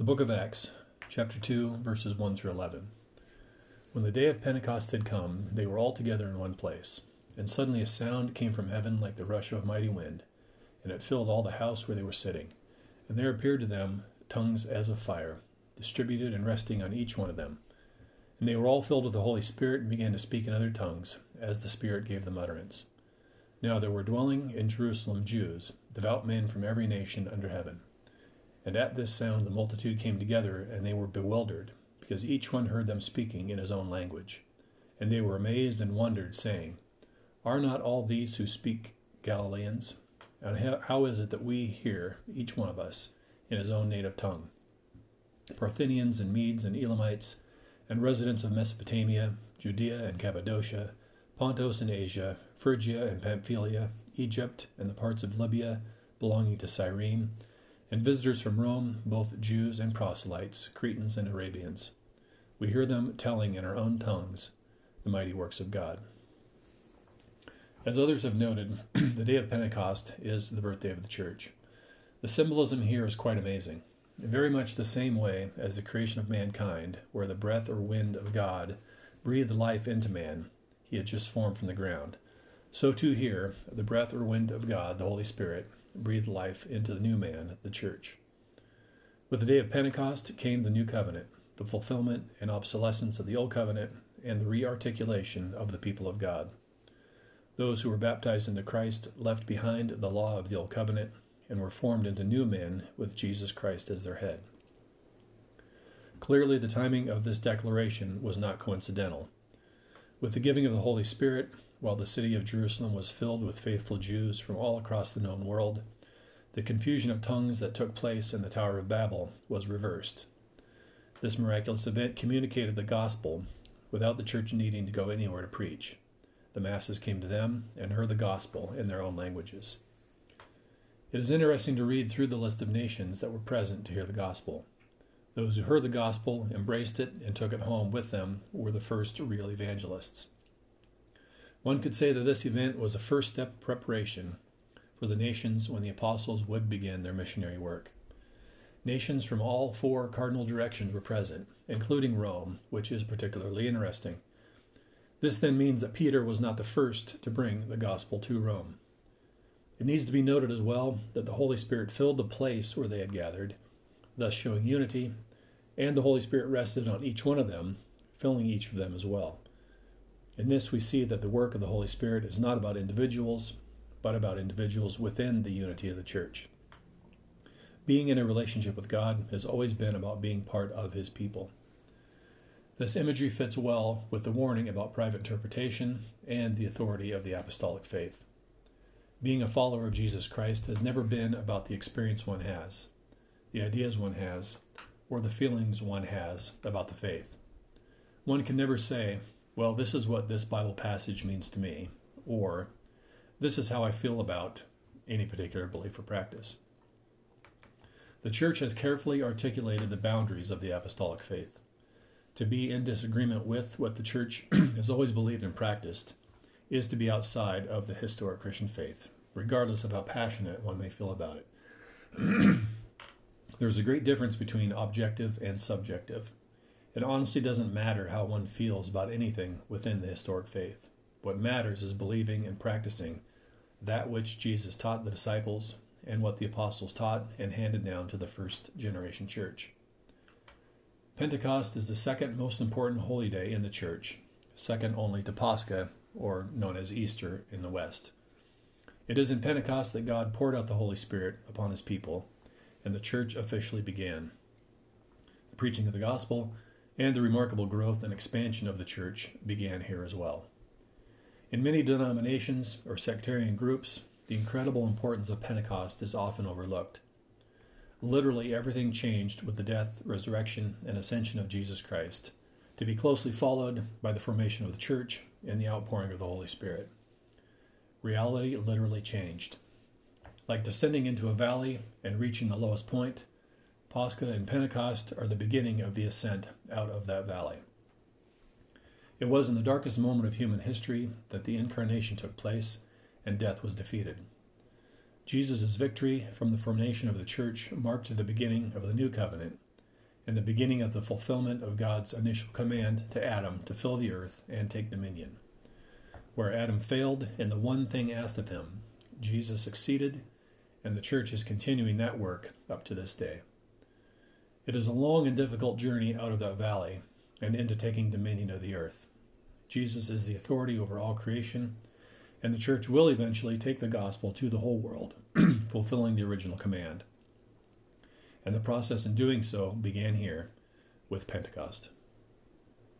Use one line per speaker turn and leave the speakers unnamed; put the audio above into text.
The book of Acts, chapter 2, verses 1 through 11. When the day of Pentecost had come, they were all together in one place. And suddenly a sound came from heaven like the rush of a mighty wind, and it filled all the house where they were sitting. And there appeared to them tongues as of fire, distributed and resting on each one of them. And they were all filled with the Holy Spirit and began to speak in other tongues, as the Spirit gave them utterance. Now there were dwelling in Jerusalem Jews, devout men from every nation under heaven. And at this sound the multitude came together, and they were bewildered, because each one heard them speaking in his own language. And they were amazed and wondered, saying, Are not all these who speak Galileans? And how is it that we hear, each one of us, in his own native tongue? Parthians and Medes and Elamites, and residents of Mesopotamia, Judea and Cappadocia, Pontus and Asia, Phrygia and Pamphylia, Egypt and the parts of Libya belonging to Cyrene, and visitors from Rome, both Jews and proselytes, Cretans and Arabians. We hear them telling in our own tongues the mighty works of God. As others have noted, the day of Pentecost is the birthday of the church. The symbolism here is quite amazing. very much the same way as the creation of mankind, where the breath or wind of God breathed life into man, he had just formed from the ground. So too here, the breath or wind of God, the Holy Spirit, breathed life into the new man, the church. With the day of Pentecost came the new covenant, the fulfillment and obsolescence of the old covenant, and the rearticulation of the people of God. Those who were baptized into Christ left behind the law of the old covenant and were formed into new men with Jesus Christ as their head. Clearly, the timing of this declaration was not coincidental. With the giving of the Holy Spirit, while the city of Jerusalem was filled with faithful Jews from all across the known world, the confusion of tongues that took place in the Tower of Babel was reversed. This miraculous event communicated the gospel without the church needing to go anywhere to preach. The masses came to them and heard the gospel in their own languages. It is interesting to read through the list of nations that were present to hear the gospel. Those who heard the gospel, embraced it, and took it home with them were the first real evangelists. One could say that this event was a first step preparation for the nations when the apostles would begin their missionary work. Nations from all four cardinal directions were present, including Rome, which is particularly interesting. This then means that Peter was not the first to bring the gospel to Rome. It needs to be noted as well that the Holy Spirit filled the place where they had gathered, thus showing unity, and the Holy Spirit rested on each one of them, filling each of them as well. In this, we see that the work of the Holy Spirit is not about individuals, but about individuals within the unity of the church. Being in a relationship with God has always been about being part of His people. This imagery fits well with the warning about private interpretation and the authority of the apostolic faith. Being a follower of Jesus Christ has never been about the experience one has, the ideas one has, or the feelings one has about the faith. One can never say, well, this is what this Bible passage means to me, or this is how I feel about any particular belief or practice. The Church has carefully articulated the boundaries of the apostolic faith. To be in disagreement with what the Church has always believed and practiced is to be outside of the historic Christian faith, regardless of how passionate one may feel about it. There's a great difference between objective and subjective. It honestly doesn't matter how one feels about anything within the historic faith. What matters is believing and practicing that which Jesus taught the disciples and what the apostles taught and handed down to the first generation church. Pentecost is the second most important holy day in the church, second only to Pascha, or known as Easter in the West. It is in Pentecost that God poured out the Holy Spirit upon his people, and the church officially began. The preaching of the gospel and the remarkable growth and expansion of the church began here as well. In many denominations or sectarian groups, the incredible importance of Pentecost is often overlooked. Literally everything changed with the death, resurrection, and ascension of Jesus Christ, to be closely followed by the formation of the church and the outpouring of the Holy Spirit. Reality literally changed. Like descending into a valley and reaching the lowest point, Pascha and Pentecost are the beginning of the ascent out of that valley. It was in the darkest moment of human history that the incarnation took place and death was defeated. Jesus' victory from the formation of the church marked the beginning of the new covenant, and the beginning of the fulfillment of God's initial command to Adam to fill the earth and take dominion. Where Adam failed in the one thing asked of him, Jesus succeeded, and the church is continuing that work up to this day. It is a long and difficult journey out of that valley and into taking dominion of the earth. Jesus is the authority over all creation, and the church will eventually take the gospel to the whole world, fulfilling the original command. And the process in doing so began here with Pentecost.